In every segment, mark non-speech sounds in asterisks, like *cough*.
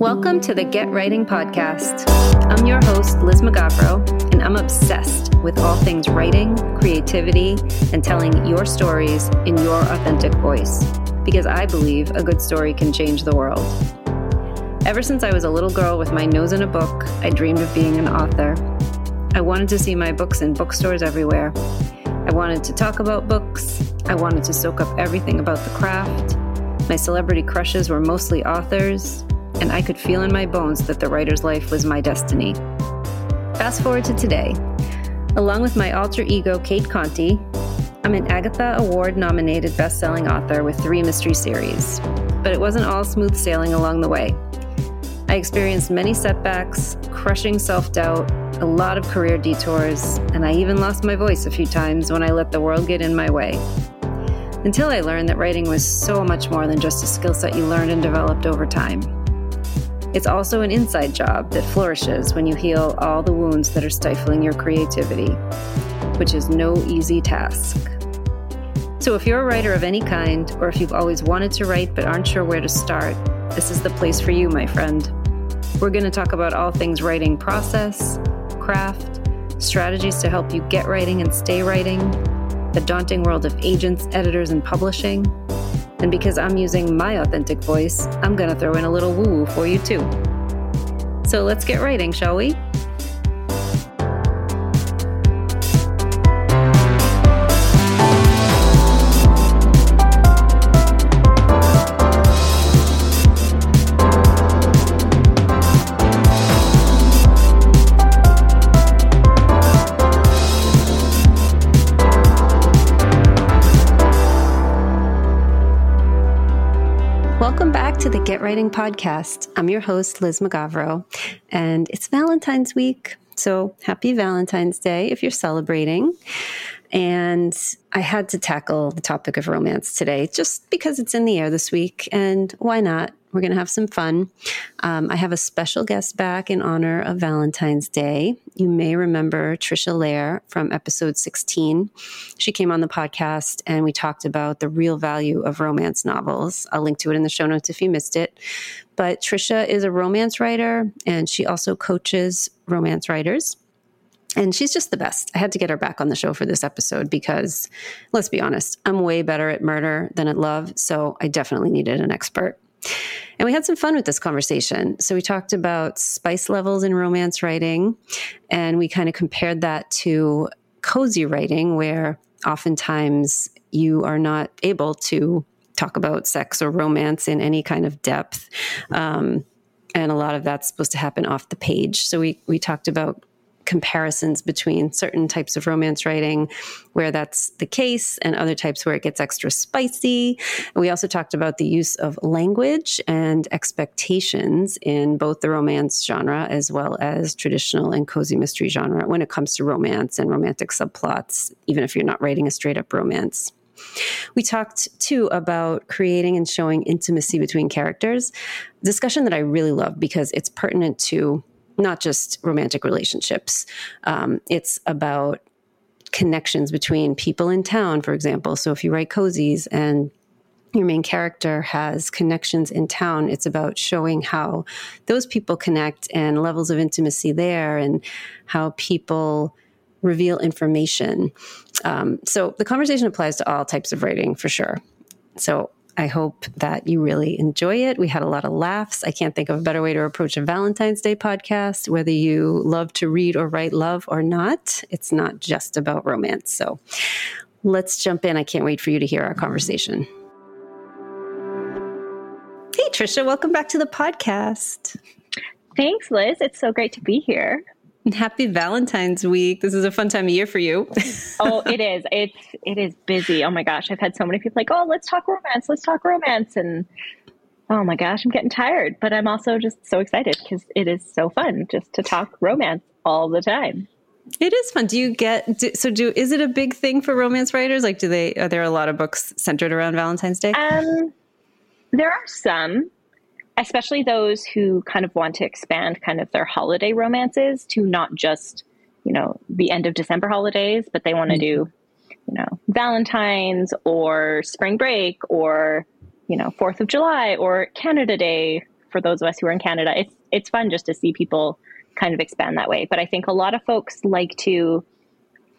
Welcome to the Get Writing Podcast. I'm your host, Liz Mugavero, and I'm obsessed with all things writing, creativity, and telling your stories in your authentic voice because I believe a good story can change the world. Ever since I was a little girl with my nose in a book, I dreamed of being an author. I wanted to see my books in bookstores everywhere. I wanted to talk about books. I wanted to soak up everything about the craft. My celebrity crushes were mostly authors, and I could feel in my bones that the writer's life was my destiny. Fast forward to today. Along with my alter ego, Cate Conte, I'm an Agatha Award nominated best selling author with three mystery series. But it wasn't all smooth sailing along the way. I experienced many setbacks, crushing self doubt, a lot of career detours, and I even lost my voice a few times when I let the world get in my way. Until I learned that writing was so much more than just a skill set you learned and developed over time. It's also an inside job that flourishes when you heal all the wounds that are stifling your creativity, which is no easy task. So, if you're a writer of any kind, or if you've always wanted to write but aren't sure where to start, this is the place for you, my friend. We're going to talk about all things writing process, craft, strategies to help you get writing and stay writing, the daunting world of agents, editors, and publishing and because I'm using my authentic voice, I'm going to throw in a little woo woo for you too. So let's get writing, shall we? Get Writing podcast. I'm your host, Liz Mugavero, and it's Valentine's week. So happy Valentine's Day if you're celebrating. And I had to tackle the topic of romance today just because it's in the air this week. And why not? We're going to have some fun. Um, I have a special guest back in honor of Valentine's Day. You may remember Trisha Loehr from episode 16. She came on the podcast and we talked about the real value of romance novels. I'll link to it in the show notes if you missed it. But Trisha is a romance writer and she also coaches romance writers. And she's just the best. I had to get her back on the show for this episode because, let's be honest, I'm way better at murder than at love. So I definitely needed an expert. And we had some fun with this conversation. So we talked about spice levels in romance writing, and we kind of compared that to cozy writing, where oftentimes you are not able to talk about sex or romance in any kind of depth. Um, and a lot of that's supposed to happen off the page. So we we talked about comparisons between certain types of romance writing where that's the case and other types where it gets extra spicy. And we also talked about the use of language and expectations in both the romance genre as well as traditional and cozy mystery genre when it comes to romance and romantic subplots, even if you're not writing a straight up romance. We talked too about creating and showing intimacy between characters, discussion that I really love because it's pertinent to not just romantic relationships. Um, it's about connections between people in town, for example. So if you write cozies and your main character has connections in town, it's about showing how those people connect and levels of intimacy there and how people reveal information. Um, so the conversation applies to all types of writing for sure. So I hope that you really enjoy it. We had a lot of laughs. I can't think of a better way to approach a Valentine's Day podcast, whether you love to read or write love or not. It's not just about romance. So let's jump in. I can't wait for you to hear our conversation. Hey, Trisha, welcome back to the podcast. Thanks, Liz. It's so great to be here. *laughs* Happy Valentine's week. This is a fun time of year for you. *laughs* oh, it is. It's it is busy. Oh my gosh. I've had so many people like, "Oh, let's talk romance. Let's talk romance." And oh my gosh, I'm getting tired, but I'm also just so excited cuz it is so fun just to talk romance all the time. It is fun. Do you get do, so do is it a big thing for romance writers? Like do they are there a lot of books centered around Valentine's Day? Um there are some especially those who kind of want to expand kind of their holiday romances to not just, you know, the end of December holidays, but they want to mm-hmm. do, you know, Valentine's or spring break or, you know, 4th of July or Canada Day for those of us who are in Canada, it's it's fun just to see people kind of expand that way. But I think a lot of folks like to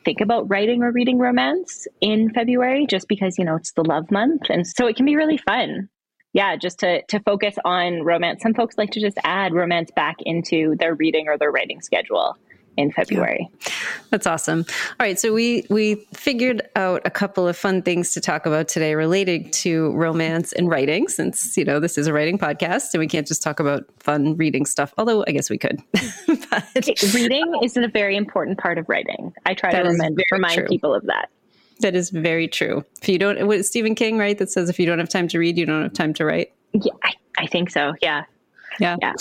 think about writing or reading romance in February just because, you know, it's the love month. And so it can be really fun. Yeah, just to to focus on romance. Some folks like to just add romance back into their reading or their writing schedule in February. Yeah. That's awesome. All right, so we we figured out a couple of fun things to talk about today related to romance and writing since, you know, this is a writing podcast and we can't just talk about fun reading stuff, although I guess we could. *laughs* but, reading is a very important part of writing. I try to remind, remind people of that. That is very true. If you don't, what Stephen King, right? That says if you don't have time to read, you don't have time to write. Yeah, I, I think so. Yeah. Yeah. Yeah.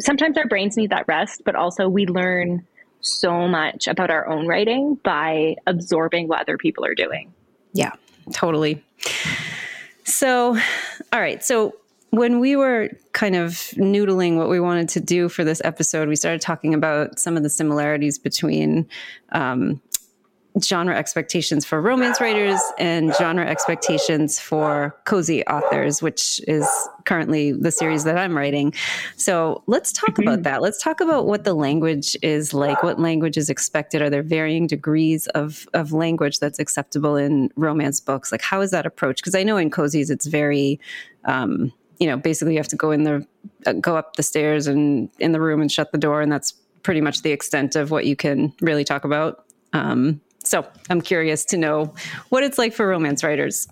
sometimes our brains need that rest, but also we learn so much about our own writing by absorbing what other people are doing. Yeah, totally. So, all right. So, when we were kind of noodling what we wanted to do for this episode, we started talking about some of the similarities between um, genre expectations for romance writers and genre expectations for cozy authors, which is currently the series that I'm writing. So let's talk mm-hmm. about that. Let's talk about what the language is like, what language is expected. Are there varying degrees of, of language that's acceptable in romance books? Like, how is that approached? Because I know in cozies, it's very, um, you know, basically you have to go in the, uh, go up the stairs and in the room and shut the door. And that's pretty much the extent of what you can really talk about. Um, so I'm curious to know what it's like for romance writers.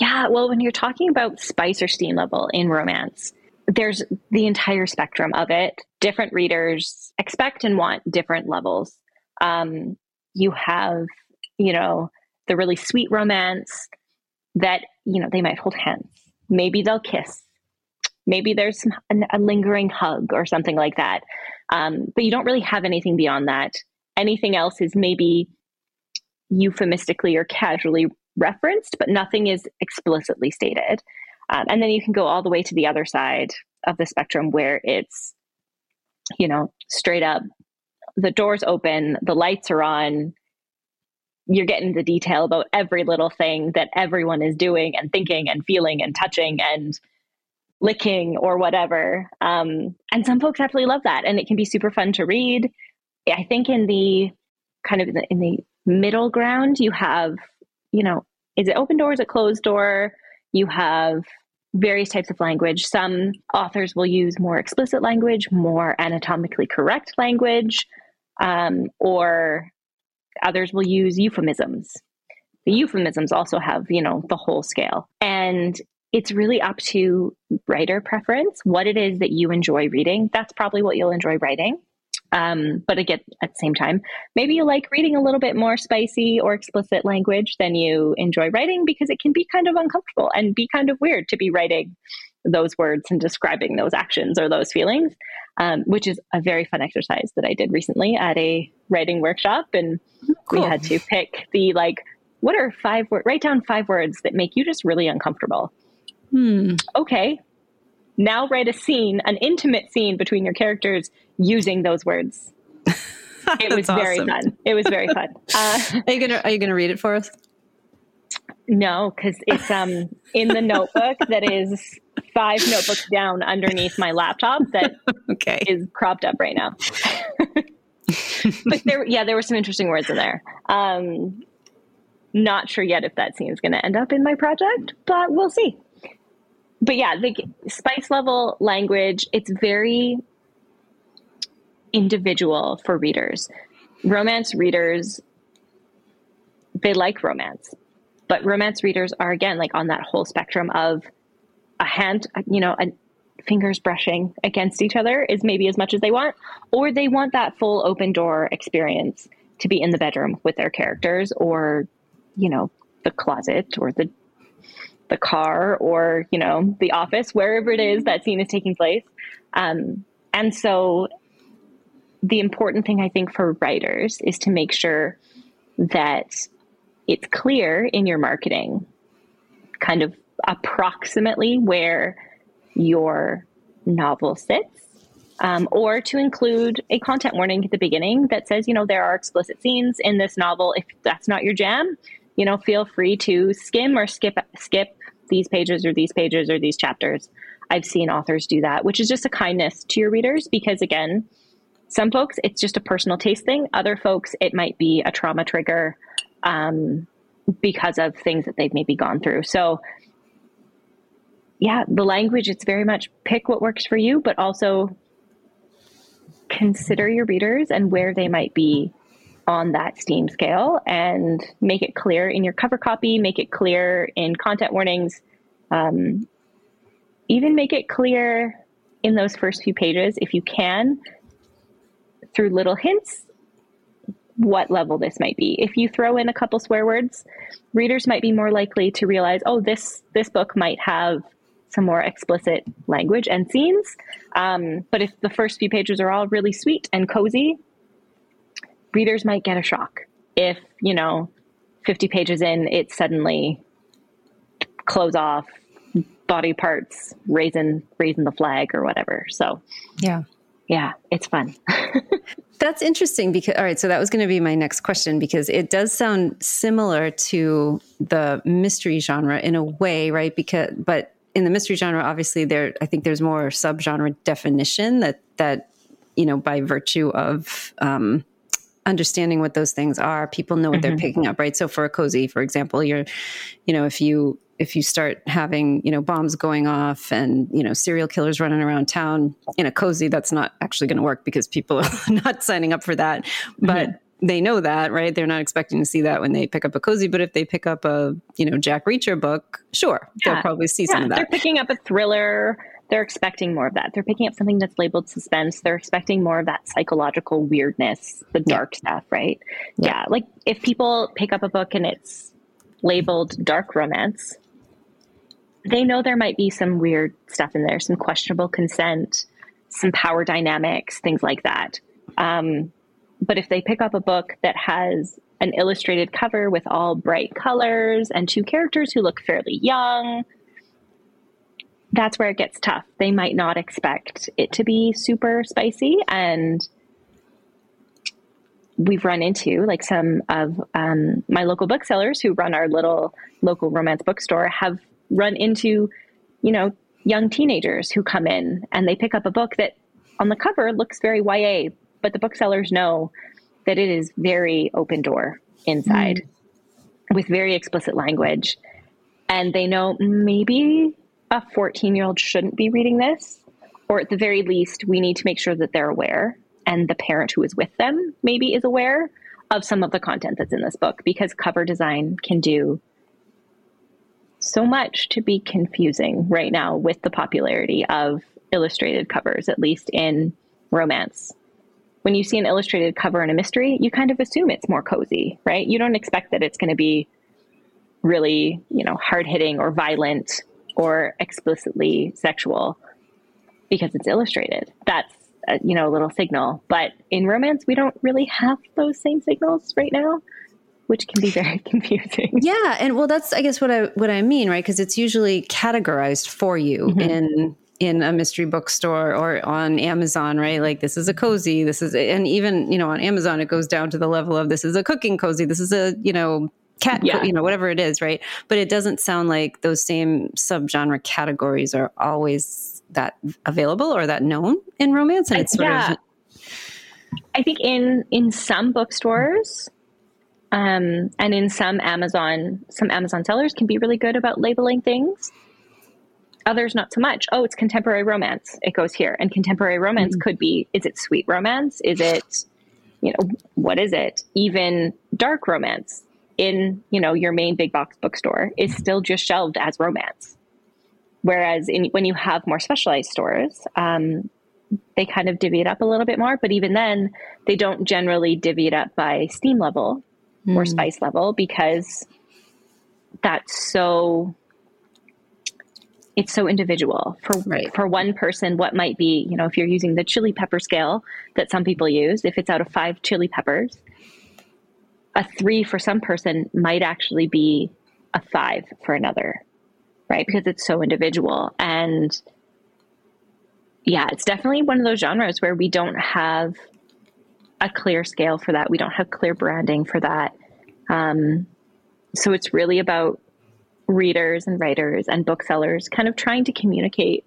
Yeah, well, when you're talking about spice or steam level in romance, there's the entire spectrum of it. Different readers expect and want different levels. Um, you have, you know, the really sweet romance that, you know, they might hold hands. Maybe they'll kiss. Maybe there's some, a, lingering hug or something like that. Um, but you don't really have anything beyond that. Anything else is maybe euphemistically or casually referenced, but nothing is explicitly stated. Um, and then you can go all the way to the other side of the spectrum where it's, you know, straight up the doors open, the lights are on, you're getting the detail about every little thing that everyone is doing and thinking and feeling and touching and licking or whatever. Um, and some folks absolutely love that. And it can be super fun to read. I think in the kind of in the, in the middle ground, you have, you know, is it open door? Is it closed door? You have various types of language. Some authors will use more explicit language, more anatomically correct language, um, or others will use euphemisms. The euphemisms also have, you know, the whole scale. And it's really up to writer preference, what it is that you enjoy reading. That's probably what you'll enjoy writing. Um, but again, at the same time, maybe you like reading a little bit more spicy or explicit language than you enjoy writing because it can be kind of uncomfortable and be kind of weird to be writing those words and describing those actions or those feelings, um, which is a very fun exercise that I did recently at a writing workshop. And cool. we had to pick the like, what are five words? Write down five words that make you just really uncomfortable. Hmm. Okay, now write a scene, an intimate scene between your characters using those words. *laughs* It was awesome. very fun. It was very fun. Uh, *laughs* are you gonna Are you gonna read it for us? No, because it's um in the notebook that is five notebooks down underneath my laptop that *laughs* okay. is cropped up right now. but there, yeah, there were some interesting words in there. Um, not sure yet if that scene is going to end up in my project, but we'll see but yeah, the spice level language, it's very individual for readers. Romance readers, they like romance, but romance readers are again like on that whole spectrum of a hand, you know, a, fingers brushing against each other is maybe as much as they want, or they want that full open door experience to be in the bedroom with their characters or, you know, the closet or the the car or you know the office wherever it is that scene is taking place um, and so the important thing i think for writers is to make sure that it's clear in your marketing kind of approximately where your novel sits um, or to include a content warning at the beginning that says, you know, there are explicit scenes in this novel. If that's not your jam, you know, feel free to skim or skip skip these pages or these pages or these chapters. I've seen authors do that, which is just a kindness to your readers because, again, some folks, it's just a personal taste thing. Other folks, it might be a trauma trigger um, because of things that they've maybe gone through. So, yeah, the language, it's very much pick what works for you, but also consider your readers and where they might be on that steam scale and make it clear in your cover copy, make it clear in content warnings, um, even make it clear in those first few pages if you can through little hints what level this might be. If you throw in a couple swear words, readers might be more likely to realize, oh, this this book might have some more explicit language and scenes. Um, but if the first few pages are all really sweet and cozy, readers might get a shock. If, you know, 50 pages in, it suddenly close off, body parts, raising raising the flag or whatever. So yeah. Yeah, it's fun. *laughs* That's interesting because all right, so that was going to be my next question because it does sound similar to the mystery genre in a way, right? Because but in the mystery genre, obviously there I think there's more subgenre definition that that you know by virtue of um, understanding what those things are, people know what mm-hmm. they're picking up, right? So for a cozy, for example, you're, you know, if you if you start having you know bombs going off and you know serial killers running around town in a cozy, that's not actually going to work because people are *laughs* not signing up for that. But mm-hmm they know that, right? They're not expecting to see that when they pick up a cozy, but if they pick up a, you know, Jack Reacher book, sure, yeah. they'll probably see yeah, some of that. They're picking up a thriller. They're expecting more of that. They're picking up something that's labeled suspense. They're expecting more of that psychological weirdness, the dark yeah. stuff, right? Yeah. Like if people pick up a book and it's labeled dark romance, they know there might be some weird stuff in there, some questionable consent, some power dynamics, things like that. Um, but if they pick up a book that has an illustrated cover with all bright colors and two characters who look fairly young, that's where it gets tough. They might not expect it to be super spicy. And we've run into like some of um, my local booksellers who run our little local romance bookstore have run into, you know, young teenagers who come in and they pick up a book that on the cover looks very YA, but the booksellers know that it is very open door inside mm. with very explicit language. And they know maybe a 14 year old shouldn't be reading this, or at the very least, we need to make sure that they're aware and the parent who is with them maybe is aware of some of the content that's in this book because cover design can do so much to be confusing right now with the popularity of illustrated covers, at least in romance when you see an illustrated cover in a mystery, you kind of assume it's more cozy, right? You don't expect that it's going to be really, you know, hard hitting or violent or explicitly sexual because it's illustrated. That's a, you know a little signal. But in romance, we don't really have those same signals right now which can be *laughs* very confusing. Yeah, and well, that's I guess what I what I mean, right? Because it's usually categorized for you mm-hmm. in in a mystery bookstore or on Amazon, right? Like this is a cozy, this is, and even, you know, on Amazon, it goes down to the level of this is a cooking cozy, this is a, you know, cat, yeah. you know, whatever it is, right? But it doesn't sound like those same subgenre categories are always that available or that known in romance. And it's sort yeah. of. I think in in some bookstores, um, and in some Amazon, some Amazon sellers can be really good about labeling things others not so much. Oh, it's contemporary romance. It goes here. And contemporary romance mm-hmm. could be is it sweet romance? Is it, you know, what is it? Even dark romance in, you know, your main big box bookstore is still just shelved as romance. Whereas in, when you have more specialized stores, um, they kind of divvy it up a little bit more. But even then, they don't generally divvy it up by steam level mm. or spice level because that's so it's so individual for right. for one person what might be you know if you're using the chili pepper scale that some people use if it's out of five chili peppers a three for some person might actually be a five for another right? Because it's so individual. And yeah it's definitely one of those genres where we don't have a clear scale for that. We don't have clear branding for that. Um, so it's really about readers and writers and booksellers kind of trying to communicate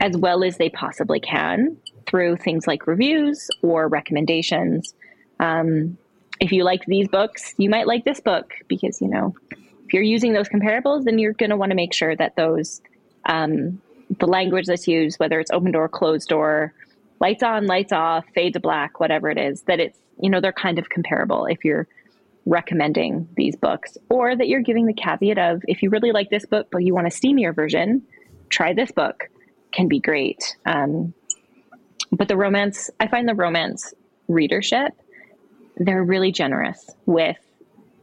as well as they possibly can through things like reviews or recommendations. Um, if you like these books, you might like this book because, you know, if you're using those comparables, then you're going to want to make sure that those, um, the language that's used, whether it's open door, closed door, lights on, lights off, fade to black, whatever it is, that it's, you know, they're kind of comparable if you're recommending these books, or that you're giving the caveat of if you really like this book, but you want a steamier version, try this book, can be great. Um, but the romance, I find the romance readership, they're really generous with,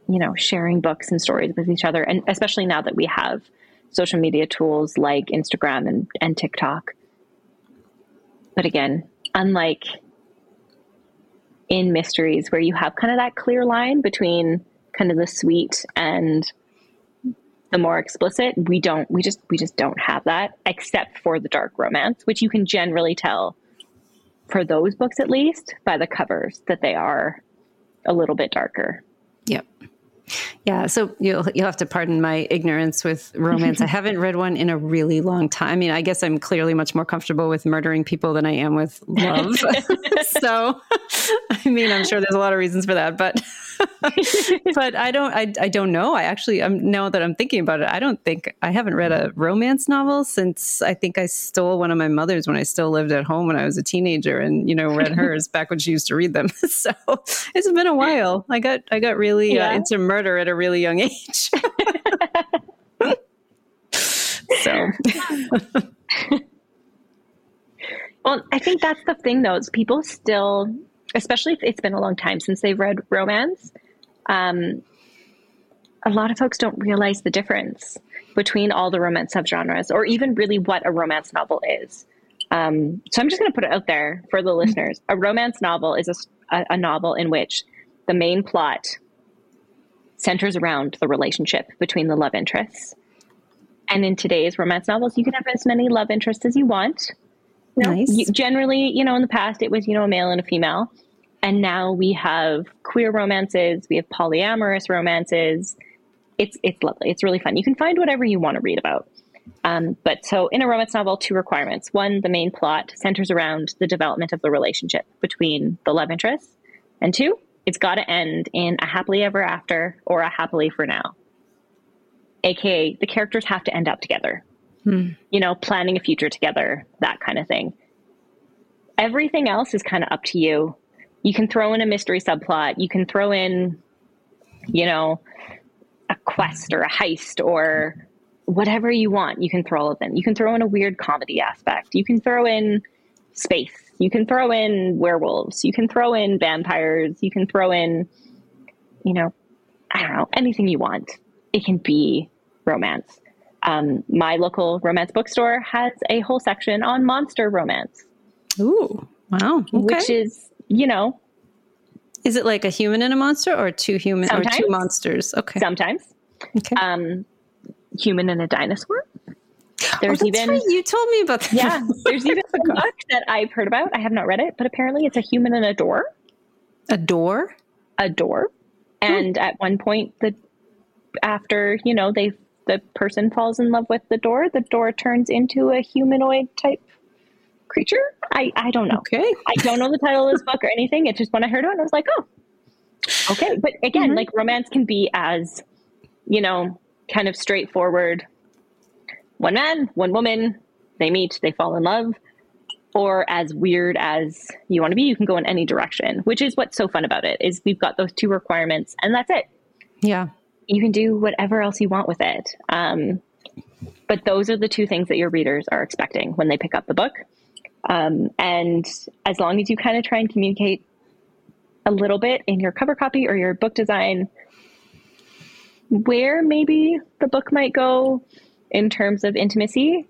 you know, sharing books and stories with each other. And especially now that we have social media tools like Instagram and, and TikTok. But again, unlike in mysteries where you have kind of that clear line between kind of the sweet and the more explicit we don't we just we just don't have that except for the dark romance which you can generally tell for those books at least by the covers that they are a little bit darker yep yeah, so you'll you'll have to pardon my ignorance with romance. I *laughs* haven't read one in a really long time. I mean, I guess I'm clearly much more comfortable with murdering people than I am with love. *laughs* *laughs* so, I mean, I'm sure there's a lot of reasons for that, but but I don't I, I don't know. I actually I'm now that I'm thinking about it, I don't think I haven't read a romance novel since I think I stole one of my mother's when I still lived at home when I was a teenager and you know read *laughs* hers back when she used to read them. *laughs* so, it's been a while. I got I got really uh, yeah. uh, into murder at a really young age. *laughs* so Well, I think that's the thing though, is people still especially if it's been a long time since they've read romance, um, a lot of folks don't realize the difference between all the romance subgenres or even really what a romance novel is. Um, so I'm just going to put it out there for the listeners. A romance novel is a, a novel in which the main plot centers around the relationship between the love interests. And in today's romance novels, you can have as many love interests as you want. You know, nice. generally, you know, in the past, it was, you know, a male and a female. And now we have queer romances, we have polyamorous romances. It's, it's lovely. It's really fun. You can find whatever you want to read about. Um, but so in a romance novel, two requirements. One, the main plot centers around the development of the relationship between the love interests. And two, it's got to end in a happily ever after or a happily for now. AKA, the characters have to end up together hmm. you know, planning a future together, that kind of thing. Everything else is kind of up to you. You can throw in a mystery subplot, you can throw in, you know, a quest or a heist or whatever you want. You can throw all of them. You can throw in a weird comedy aspect. You can throw in space. You can throw in werewolves. You can throw in vampires. You can throw in, you know, I don't know, anything you want. It can be romance. Um, my local romance bookstore has a whole section on monster romance. Ooh, wow. Okay. Which is, you know. Is it like a human and a monster or two humans or two monsters? Okay. Sometimes. Okay. Um, human and a dinosaur. There's oh, even right. you told me about that. Yeah, *laughs* there's even a book that I've heard about. I have not read it, but apparently it's a human and a door. A door. A door. And hmm. at one point, the after you know they've the person falls in love with the door, the door turns into a humanoid type creature. I, I don't know. Okay. I don't know the title of this book or anything. It's just when I heard it, I was like, oh, okay. But again, mm-hmm. like romance can be as, you know, kind of straightforward. One man, one woman, they meet, they fall in love, or as weird as you want to be. You can go in any direction, which is what's so fun about it. Is we've got those two requirements, and that's it. Yeah you can do whatever else you want with it. Um, but those are the two things that your readers are expecting when they pick up the book. Um, and as long as you kind of try and communicate a little bit in your cover copy or your book design, where maybe the book might go in terms of intimacy,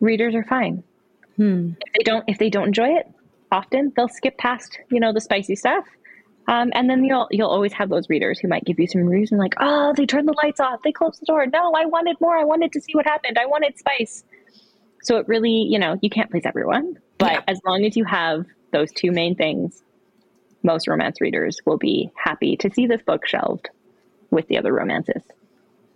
readers are fine. Hmm. If they don't, if they don't enjoy it, often they'll skip past you know the spicy stuff um, and then you'll you'll always have those readers who might give you some reason like, oh, they turned the lights off, they closed the door. No, I wanted more. I wanted to see what happened. I wanted spice. So it really, you know, you can't please everyone, but yeah. as long as you have those two main things, most romance readers will be happy to see this book shelved with the other romances.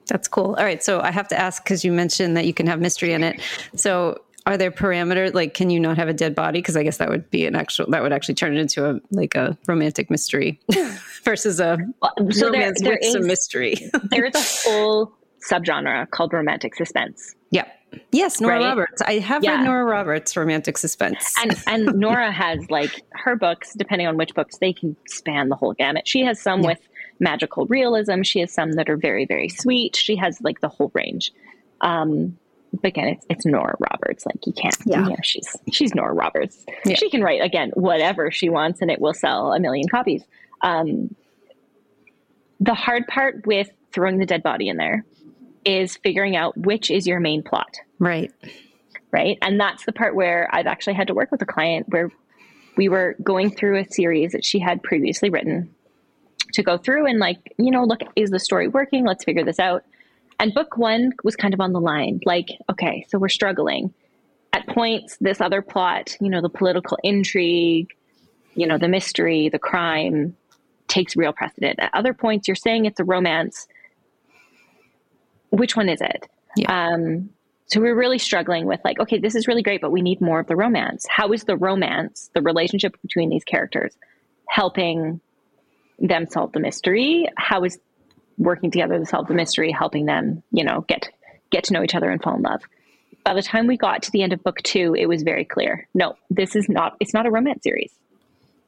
That's cool. All right. So I have to ask because you mentioned that you can have mystery in it. So are there parameters like can you not have a dead body? Because I guess that would be an actual that would actually turn it into a like a romantic mystery *laughs* versus a well, so romance there, there with is, some mystery. *laughs* there is a whole subgenre called romantic suspense. Yeah. Yes, Nora right? Roberts. I have yeah. read Nora Roberts' romantic suspense. And and *laughs* Nora has like her books, depending on which books, they can span the whole gamut. She has some yeah. with magical realism. She has some that are very, very sweet. She has like the whole range. Um, but again, it's, it's Nora Roberts. Like you can't, yeah. You know, she's she's Nora Roberts. Yeah. She can write again whatever she wants, and it will sell a million copies. Um, the hard part with throwing the dead body in there is figuring out which is your main plot. Right. Right. And that's the part where I've actually had to work with a client where we were going through a series that she had previously written to go through and like, you know, look, is the story working? Let's figure this out. And book one was kind of on the line, like, okay, so we're struggling. At points, this other plot, you know, the political intrigue, you know, the mystery, the crime takes real precedent. At other points, you're saying it's a romance. Which one is it? Yeah. Um, so we're really struggling with like, okay, this is really great, but we need more of the romance. How is the romance, the relationship between these characters, helping them solve the mystery? How is working together to solve the mystery helping them, you know, get get to know each other and fall in love? By the time we got to the end of book two, it was very clear. No, this is not. It's not a romance series.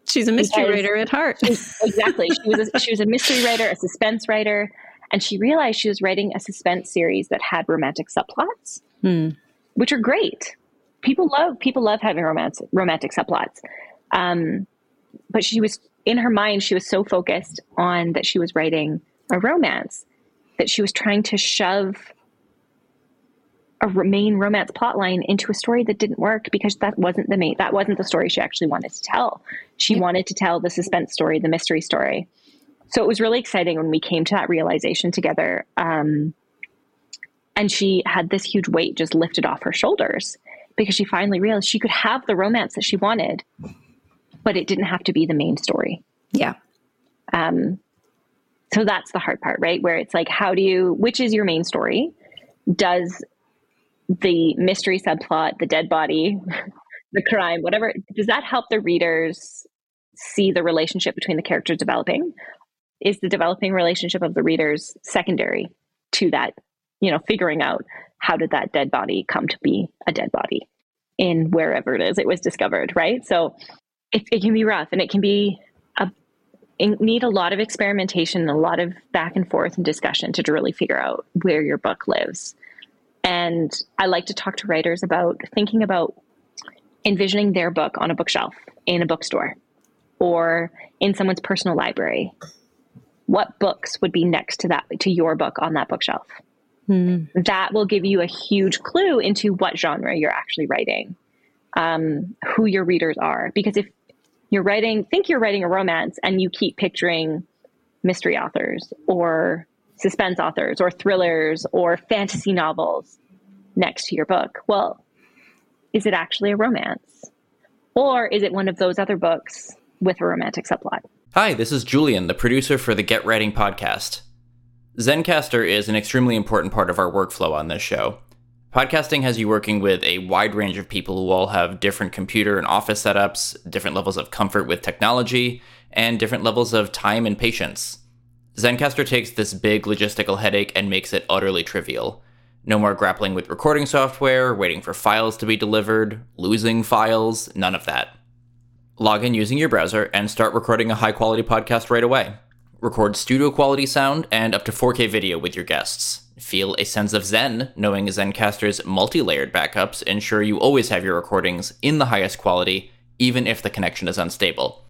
She's a mystery because writer at heart. exactly. She was a, *laughs* she was a mystery writer, a suspense writer, and she realized she was writing a suspense series that had romantic subplots, hmm. which are great. People love people love having romance romantic subplots. Um, but she was in her mind, she was so focused on that she was writing a romance that she was trying to shove a main romance plotline into a story that didn't work because that wasn't the main that wasn't the story she actually wanted to tell. She wanted to tell the suspense story, the mystery story. So it was really exciting when we came to that realization together. Um, and she had this huge weight just lifted off her shoulders because she finally realized she could have the romance that she wanted but it didn't have to be the main story. Yeah. Um, so that's the hard part, right? Where it's like, how do you, which is your main story? Does the mystery subplot, the dead body, *laughs* the crime, whatever, does that help the readers see the relationship between the characters developing? Is the developing relationship of the readers secondary to that, you know, figuring out how did that dead body come to be a dead body in wherever it is it was discovered, right? So it, it can be rough and it can be need a lot of experimentation and a lot of back and forth and discussion to really figure out where your book lives. And I like to talk to writers about thinking about envisioning their book on a bookshelf in a bookstore or in someone's personal library. What books would be next to that to your book on that bookshelf? Hmm. That will give you a huge clue into what genre you're actually writing, um, who your readers are. Because if you're writing, think you're writing a romance and you keep picturing mystery authors or suspense authors or thrillers or fantasy novels next to your book. Well, is it actually a romance? Or is it one of those other books with a romantic subplot? Hi, this is Julian, the producer for the Get Writing podcast. Zencastr is an extremely important part of our workflow on this show. Podcasting has you working with a wide range of people who all have different computer and office setups, different levels of comfort with technology, and different levels of time and patience. Zencastr takes this big logistical headache and makes it utterly trivial. No more grappling with recording software, waiting for files to be delivered, losing files, none of that. Log in using your browser and start recording a high quality podcast right away. Record studio quality sound and up to 4K video with your guests. Feel a sense of zen, knowing Zencastr's multi layered backups ensure you always have your recordings in the highest quality, even if the connection is unstable.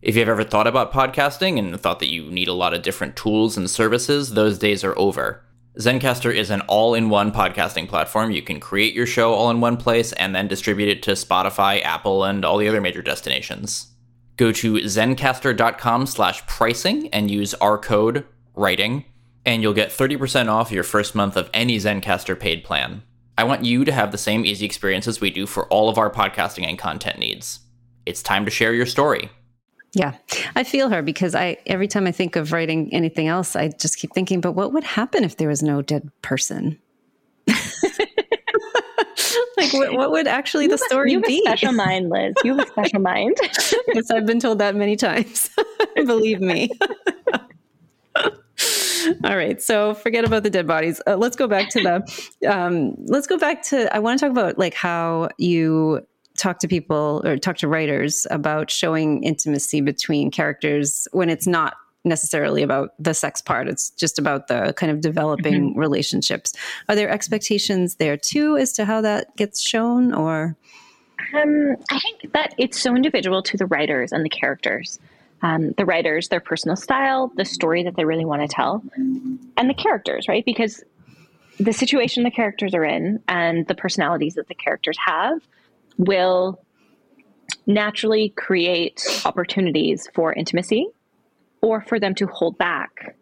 If you've ever thought about podcasting and thought that you need a lot of different tools and services, those days are over. Zencastr is an all in one podcasting platform. You can create your show all in one place and then distribute it to Spotify, Apple, and all the other major destinations. Go to zencastr.com slash pricing and use our code writing and you'll get 30% off your first month of any Zencastr paid plan. I want you to have the same easy experience as we do for all of our podcasting and content needs. It's time to share your story. Yeah, I feel her because I every time I think of writing anything else, I just keep thinking, but what would happen if there was no dead person? *laughs* like what, what, would actually the story you have be? A special mind, Liz. You have a special *laughs* mind. yes, I've been told that many times. *laughs* Believe me. *laughs* All right, so forget about the dead bodies. Uh, let's go back to the. Um, let's go back to. I want to talk about like how you talk to people or talk to writers about showing intimacy between characters when it's not necessarily about the sex part. It's just about the kind of developing mm-hmm. relationships. Are there expectations there too as to how that gets shown or? Um, I think that it's so individual to the writers and the characters. Um, the writers, their personal style, the story that they really want to tell, and the characters, right? Because the situation the characters are in and the personalities that the characters have will naturally create opportunities for intimacy or for them to hold back.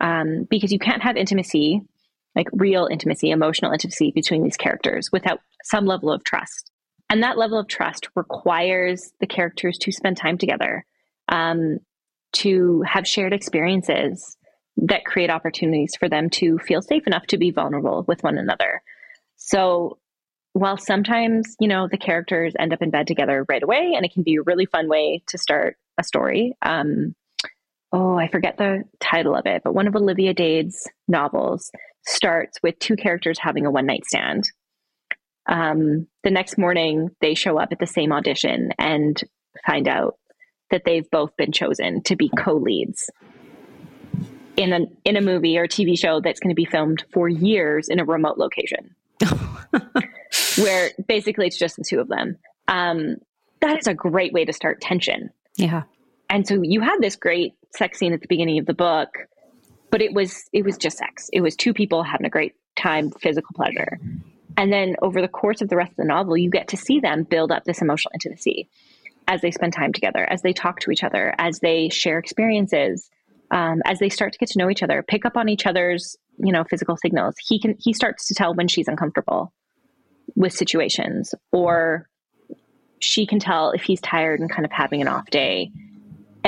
Um, because you can't have intimacy, like real intimacy, emotional intimacy between these characters without some level of trust. And that level of trust requires the characters to spend time together, um, to have shared experiences that create opportunities for them to feel safe enough to be vulnerable with one another. So while sometimes, you know, the characters end up in bed together right away, and it can be a really fun way to start a story. Um, oh, I forget the title of it, but one of Olivia Dade's novels starts with two characters having a one night stand. Um, the next morning, they show up at the same audition and find out that they've both been chosen to be co leads in a, in a movie or TV show that's going to be filmed for years in a remote location. *laughs* where basically it's just the two of them. Um, that is a great way to start tension. Yeah. And so you had this great sex scene at the beginning of the book, but it was it was just sex. It was two people having a great time, physical pleasure. And then over the course of the rest of the novel, you get to see them build up this emotional intimacy as they spend time together, as they talk to each other, as they share experiences, um, as they start to get to know each other, pick up on each other's, you know, physical signals. He can he starts to tell when she's uncomfortable with situations, or she can tell if he's tired and kind of having an off day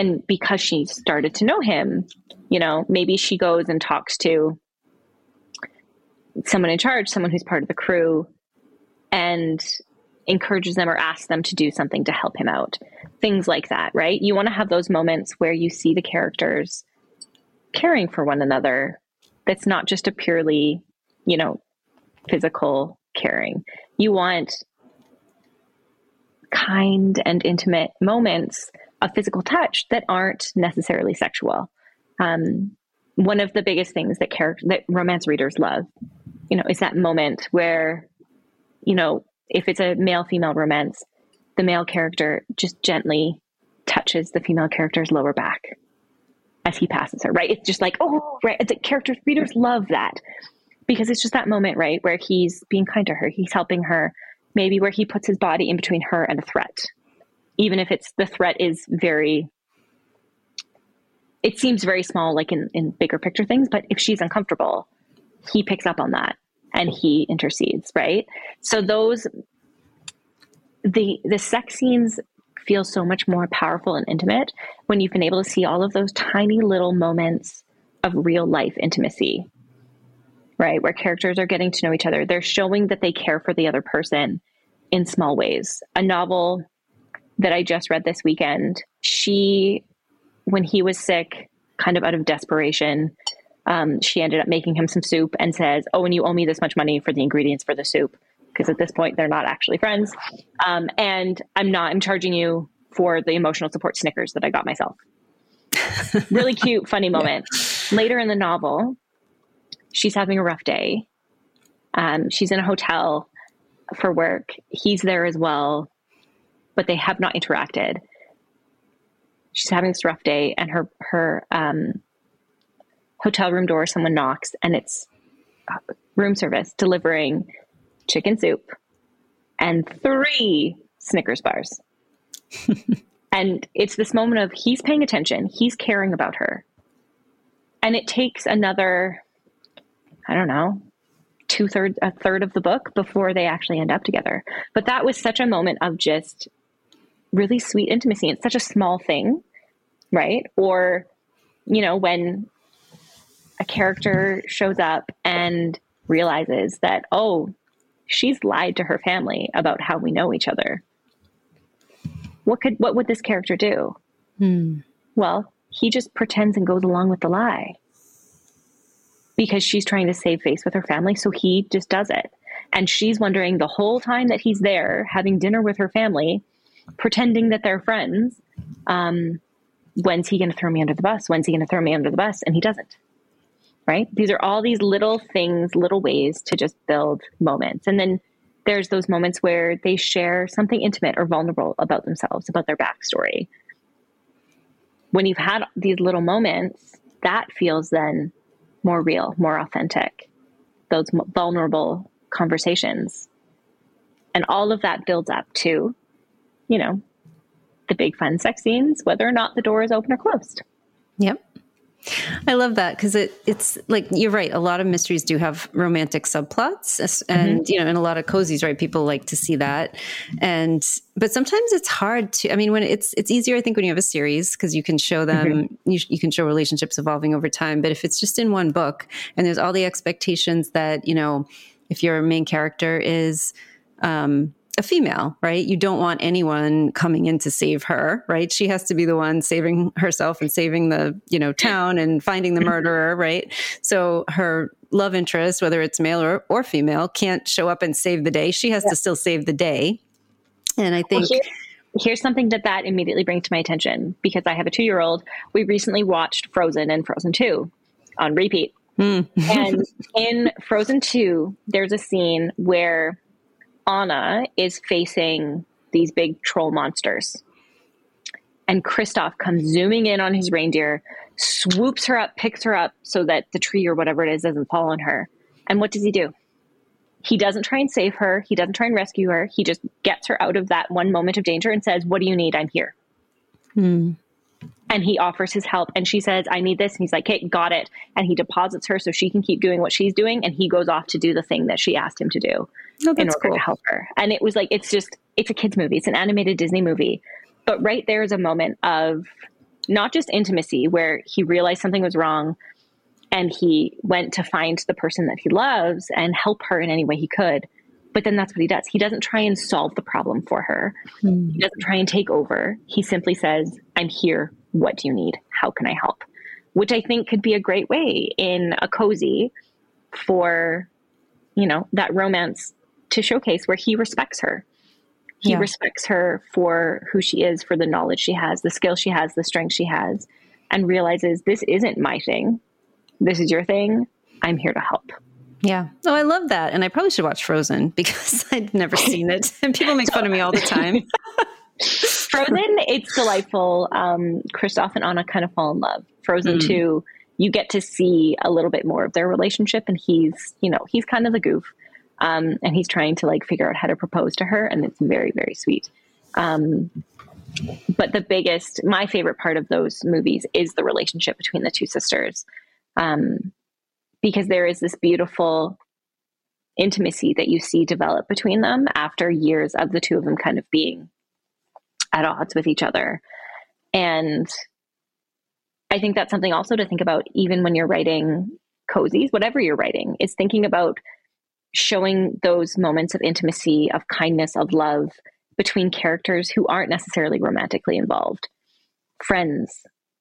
and because she started to know him, you know, maybe she goes and talks to someone in charge, someone who's part of the crew, and encourages them or asks them to do something to help him out. Things like that, right? You want to have those moments where you see the characters caring for one another. That's not just a purely, you know, physical caring. You want kind and intimate moments a physical touch that aren't necessarily sexual. Um, one of the biggest things that character that romance readers love, you know, is that moment where, you know, if it's a male female romance, the male character just gently touches the female character's lower back as he passes her, right? It's just like, oh, right. The characters, readers love that because it's just that moment, right, where he's being kind to her, he's helping her, maybe where he puts his body in between her and a threat, even if it's the threat is very it seems very small like in, in bigger picture things but if she's uncomfortable he picks up on that and he intercedes right? So those the the sex scenes feel so much more powerful and intimate when you've been able to see all of those tiny little moments of real life intimacy right? Where characters are getting to know each other. They're showing that they care for the other person in small ways. A novel that I just read this weekend, she, when he was sick, kind of out of desperation, um, she ended up making him some soup and says, Oh, and you owe me this much money for the ingredients for the soup. Because at this point, they're not actually friends. Um, and I'm not, I'm charging you for the emotional support Snickers that I got myself. *laughs* really cute, funny moment. Yeah. Later in the novel, she's having a rough day. Um, she's in a hotel for work. He's there as well but they have not interacted. She's having this rough day, and her her um, hotel room door, someone knocks, and it's uh, room service delivering chicken soup and three Snickers bars. *laughs* and it's this moment of he's paying attention, he's caring about her. And it takes another, I don't know, two thirds, a third of the book before they actually end up together. But that was such a moment of just really sweet intimacy. It's such a small thing, right? Or, you know, when a character shows up and realizes that, oh, she's lied to her family about how we know each other. What could what would this character do? Hmm. Well, he just pretends and goes along with the lie because she's trying to save face with her family, so he just does it. And she's wondering the whole time that he's there having dinner with her family, pretending that they're friends. Um, when's he going to throw me under the bus? When's he going to throw me under the bus? And he doesn't. Right? These are all these little things, little ways to just build moments. And then there's those moments where they share something intimate or vulnerable about themselves, about their backstory. When you've had these little moments, that feels then more real, more authentic. Those vulnerable conversations. And all of that builds up to, you know, the big fun sex scenes, whether or not the door is open or closed. Yep. I love that because it it's like you're right. A lot of mysteries do have romantic subplots, and mm-hmm. you know, in a lot of cozies, right? People like to see that, and but sometimes it's hard to. I mean, when it's it's easier, I think, when you have a series because you can show them, mm-hmm. you, you can show relationships evolving over time. But if it's just in one book and there's all the expectations that you know if your main character is um, a female, right? You don't want anyone coming in to save her, right? She has to be the one saving herself and saving the, you know, town and finding the murderer, right? So her love interest, whether it's male or, or female, can't show up and save the day. She has yeah. to still save the day. And I think well, here, here's something that that immediately brings to my attention because I have a 2-year-old. We recently watched Frozen and Frozen 2 on repeat. Mm. *laughs* and in Frozen 2, there's a scene where Anna is facing these big troll monsters. And Kristoff comes zooming in on his reindeer, swoops her up, picks her up so that the tree or whatever it is doesn't fall on her. And what does he do? He doesn't try and save her. He doesn't try and rescue her. He just gets her out of that one moment of danger and says, What do you need? I'm here. Hmm and he offers his help and she says i need this and he's like okay got it and he deposits her so she can keep doing what she's doing and he goes off to do the thing that she asked him to do oh, in order cool. to help her and it was like it's just it's a kids movie it's an animated disney movie but right there is a moment of not just intimacy where he realized something was wrong and he went to find the person that he loves and help her in any way he could but then that's what he does. He doesn't try and solve the problem for her. Mm. He doesn't try and take over. He simply says, I'm here. What do you need? How can I help? Which I think could be a great way in a cozy for, you know, that romance to showcase where he respects her. He yeah. respects her for who she is, for the knowledge she has, the skill she has, the strength she has, and realizes this isn't my thing. This is your thing. I'm here to help. Yeah. Oh, I love that. And I probably should watch Frozen *laughs* because I'd never seen it. *laughs* And people make fun of me all the time. *laughs* Frozen, it's delightful. Um, Kristoff and Anna kind of fall in love. Frozen mm. 2, you get to see a little bit more of their relationship. And he's, you know, he's kind of the goof. Um, and he's trying to like figure out how to propose to her. And it's very, very sweet. Um, but the biggest, my favorite part of those movies is the relationship between the two sisters. Um, because there is this beautiful intimacy that you see develop between them after years of the two of them kind of being at odds with each other. And I think that's something also to think about, even when you're writing cozies, whatever you're writing, is thinking about showing those moments of intimacy, of kindness, of love between characters who aren't necessarily romantically involved friends,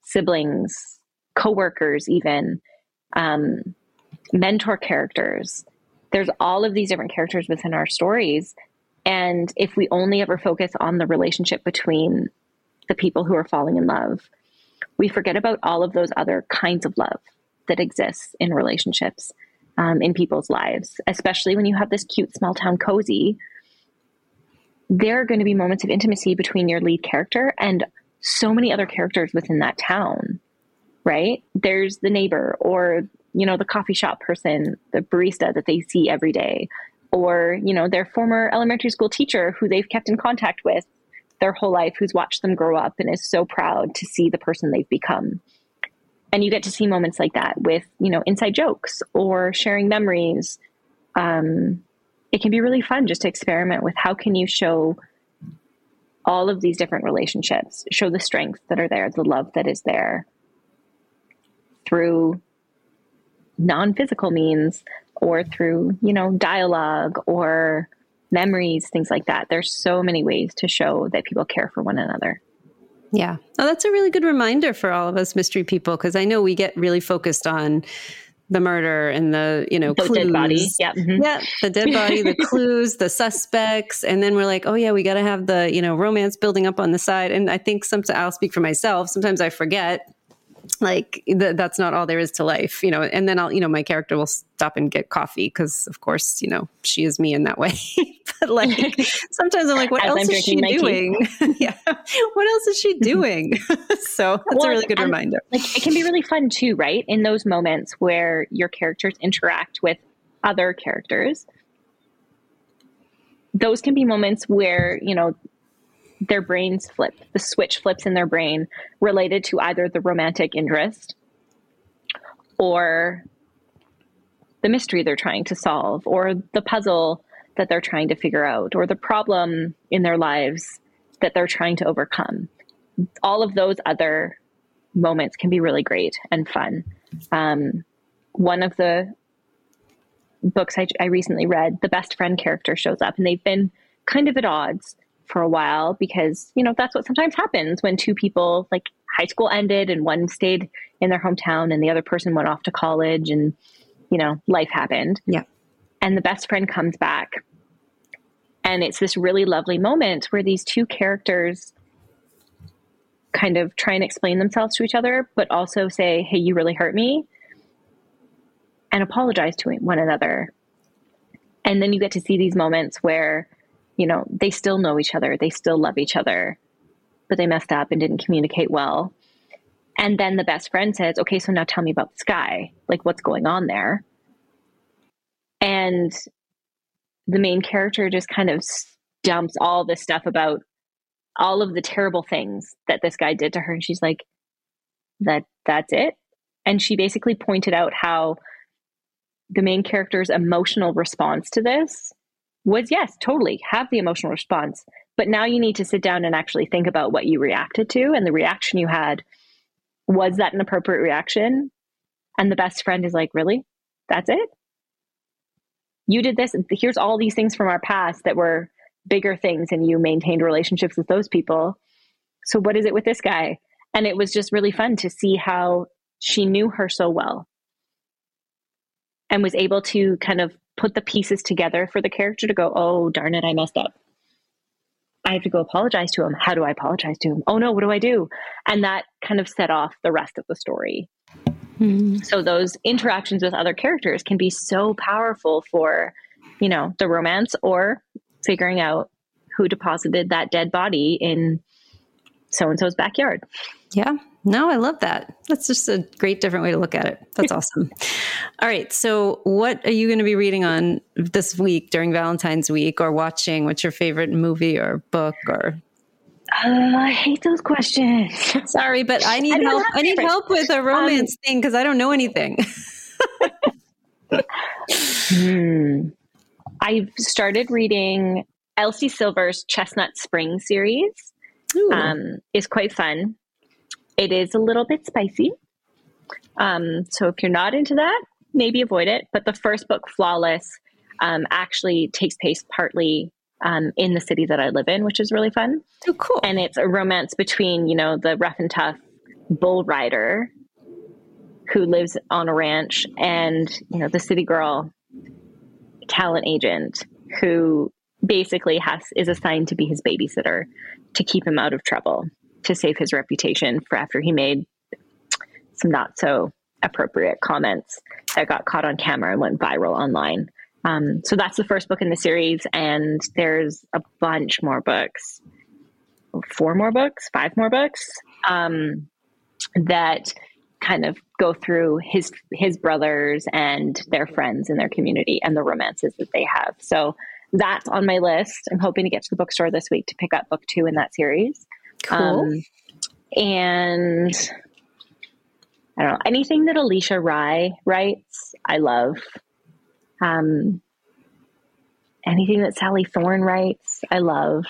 siblings, coworkers, even. Um, mentor characters. There's all of these different characters within our stories. And if we only ever focus on the relationship between the people who are falling in love, we forget about all of those other kinds of love that exists in relationships um, in people's lives, especially when you have this cute small town cozy. There are going to be moments of intimacy between your lead character and so many other characters within that town, right? There's the neighbor or you know, the coffee shop person, the barista that they see every day, or, you know, their former elementary school teacher who they've kept in contact with their whole life, who's watched them grow up and is so proud to see the person they've become. And you get to see moments like that with, you know, inside jokes or sharing memories. Um, it can be really fun just to experiment with how can you show all of these different relationships, show the strengths that are there, the love that is there through non physical means or through, you know, dialogue or memories, things like that. There's so many ways to show that people care for one another. Yeah. Oh, that's a really good reminder for all of us mystery people because I know we get really focused on the murder and the you know the clues. dead body yeah mm-hmm. yeah the dead body the *laughs* clues the suspects and then we're like oh yeah we got to have the you know romance building up on the side and i think sometimes i'll speak for myself sometimes i forget like th- that's not all there is to life you know and then i'll you know my character will stop and get coffee because of course you know she is me in that way. *laughs* But like *laughs* sometimes i'm like what As else I'm is she doing? *laughs* Yeah. What else is she doing? So that's well, a really good um, reminder. like it can be really fun too right? In those moments where your characters interact with other characters. Those can be moments where you know their brains flip, the switch flips in their brain related to either the romantic interest or the mystery they're trying to solve or the puzzle that they're trying to figure out or the problem in their lives that they're trying to overcome. All of those other moments can be really great and fun. Um, one of the books I, I recently read, the best friend character shows up, and they've been kind of at odds for a while because, you know, that's what sometimes happens when two people, like high school ended and one stayed in their hometown and the other person went off to college and, you know, life happened. Yeah. And the best friend comes back. And it's this really lovely moment where these two characters kind of try and explain themselves to each other, but also say, hey, you really hurt me, and apologize to one another. And then you get to see these moments where you know, they still know each other, they still love each other, but they messed up and didn't communicate well. And then the best friend says, Okay, so now tell me about guy. Like, what's going on there? And the main character just kind of dumps all this stuff about all of the terrible things that this guy did to her. And she's like, That that's it. And she basically pointed out how the main character's emotional response to this was yes, totally have the emotional response. But now you need to sit down and actually think about what you reacted to and the reaction you had. Was that an appropriate reaction? And the best friend is like, Really? That's it? You did this. Here's all these things from our past that were bigger things, and you maintained relationships with those people. So, what is it with this guy? And it was just really fun to see how she knew her so well and was able to kind of put the pieces together for the character to go, oh, darn it, I messed up. I have to go apologize to him. How do I apologize to him? Oh no, what do I do? And that kind of set off the rest of the story. Mm-hmm. So those interactions with other characters can be so powerful for, you know, the romance or figuring out who deposited that dead body in so and so's backyard. Yeah. No, I love that. That's just a great different way to look at it. That's *laughs* awesome. All right. So, what are you going to be reading on this week during Valentine's week or watching? What's your favorite movie or book or uh, I hate those questions. *laughs* Sorry, but I need I help. I need help with a romance um, thing because I don't know anything. *laughs* hmm. I've started reading Elsie Silver's Chestnut Spring series. Um, is quite fun. It is a little bit spicy. Um, so if you're not into that, maybe avoid it. But the first book, Flawless, um, actually takes place partly um, in the city that I live in, which is really fun. Oh, cool. And it's a romance between, you know, the rough and tough bull rider who lives on a ranch and, you know, the city girl talent agent who basically has is assigned to be his babysitter to keep him out of trouble to save his reputation for after he made some not so appropriate comments that got caught on camera and went viral online. Um, so that's the first book in the series, and there's a bunch more books, four more books, five more books um, that kind of go through his his brothers and their friends in their community and the romances that they have. So that's on my list. I'm hoping to get to the bookstore this week to pick up book two in that series. Cool. Um, and I don't know anything that Alisha Rai writes. I love. Um, anything that Sally Thorne writes, I love.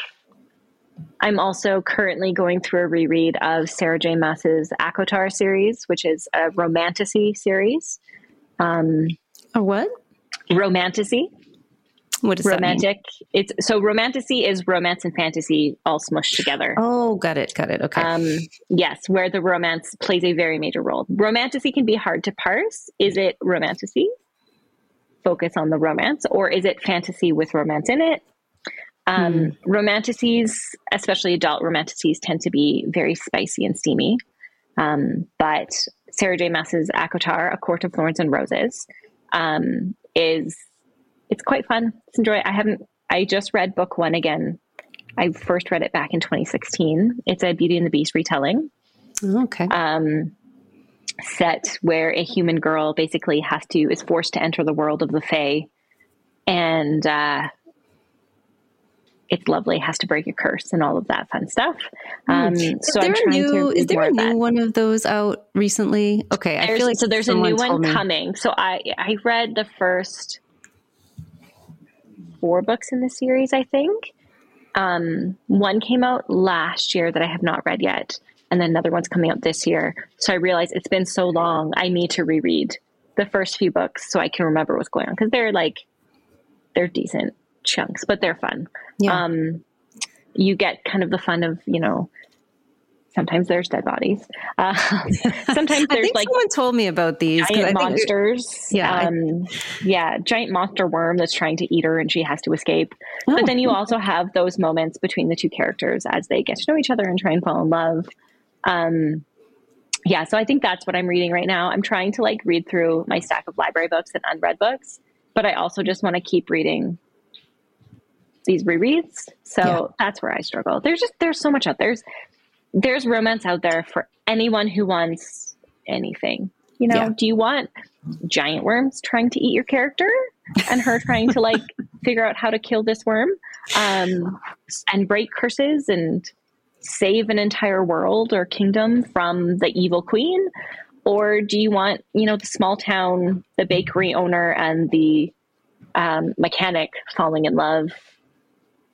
I'm also currently going through a reread of Sarah J. Maas's ACOTAR series, which is a romantasy series. Um, a what? Romantasy. What does romantic? It's so romantasy is romance and fantasy all smushed together. Oh, got it, got it. Okay. Um, yes, where the romance plays a very major role. Romantasy can be hard to parse. Is it romantasy? Focus on the romance, or is it fantasy with romance in it? Um, mm. Romantasies, especially adult romantasies, tend to be very spicy and steamy. Um, but Sarah J. Maas's A Court of Thorns and Roses, um, is it's quite fun. It's enjoy. I haven't. I just read book one again. I first read it back in 2016. It's a Beauty and the Beast retelling. Okay. Um, set where a human girl basically has to is forced to enter the world of the Fae, and uh, it's lovely. Has to break a curse and all of that fun stuff. Hmm. Um, so I'm trying new, to. Is there a new one of those out recently? Okay, I feel like so. There's a new one coming. So I I read the first four books in the series, I think. Um, one came out last year that I have not read yet, and then another one's coming out this year. So I realized it's been so long, I need to reread the first few books so I can remember what's going on because they're like they're decent chunks, but they're fun. Yeah. Um, you get kind of the fun of you know Sometimes there's dead bodies. Uh, *laughs* sometimes there's like someone told me about these giant monsters. Yeah, um, yeah, giant monster worm that's trying to eat her and she has to escape. Oh. But then you also have those moments between the two characters as they get to know each other and try and fall in love. Um, yeah, so I think that's what I'm reading right now. I'm trying to like read through my stack of library books and unread books, but I also just want to keep reading these rereads. So yeah. that's where I struggle. There's just there's so much out there. There's there's romance out there for anyone who wants anything. You know, yeah. do you want giant worms trying to eat your character and her trying to like *laughs* figure out how to kill this worm um, and break curses and save an entire world or kingdom from the evil queen? Or do you want, you know, the small town, the bakery owner and the um, mechanic falling in love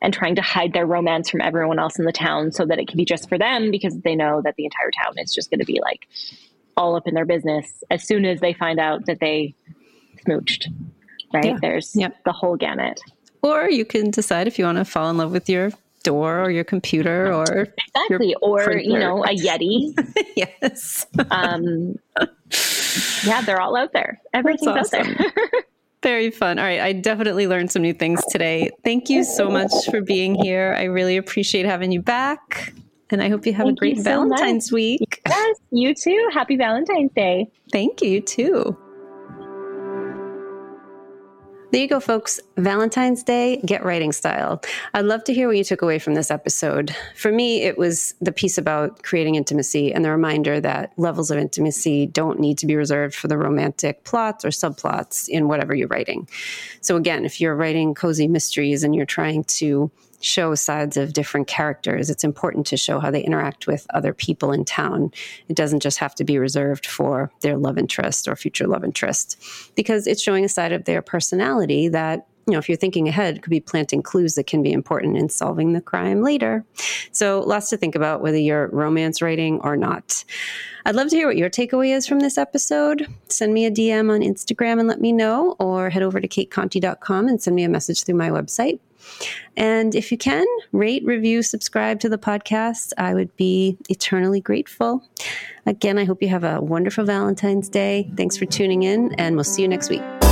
and trying to hide their romance from everyone else in the town so that it can be just for them because they know that the entire town is just going to be like all up in their business as soon as they find out that they smooched. Right? Yeah. There's yep. the whole gamut. Or you can decide if you want to fall in love with your door or your computer or exactly or printer. you know a yeti *laughs* yes um yeah they're all out there everything's awesome. out there *laughs* Very fun. All right. I definitely learned some new things today. Thank you so much for being here. I really appreciate having you back. And I hope you have Thank a great Valentine's so week. Yes, you too. Happy Valentine's Day. Thank you, too. There you go, folks. Valentine's Day, get writing style. I'd love to hear what you took away from this episode. For me, it was the piece about creating intimacy and the reminder that levels of intimacy don't need to be reserved for the romantic plots or subplots in whatever you're writing. So, again, if you're writing cozy mysteries and you're trying to show sides of different characters. It's important to show how they interact with other people in town. It doesn't just have to be reserved for their love interest or future love interest, because it's showing a side of their personality that you know, if you're thinking ahead, could be planting clues that can be important in solving the crime later. So, lots to think about whether you're romance writing or not. I'd love to hear what your takeaway is from this episode. Send me a DM on Instagram and let me know, or head over to cateconte.com and send me a message through my website. And if you can, rate, review, subscribe to the podcast. I would be eternally grateful. Again, I hope you have a wonderful Valentine's Day. Thanks for tuning in, and we'll see you next week.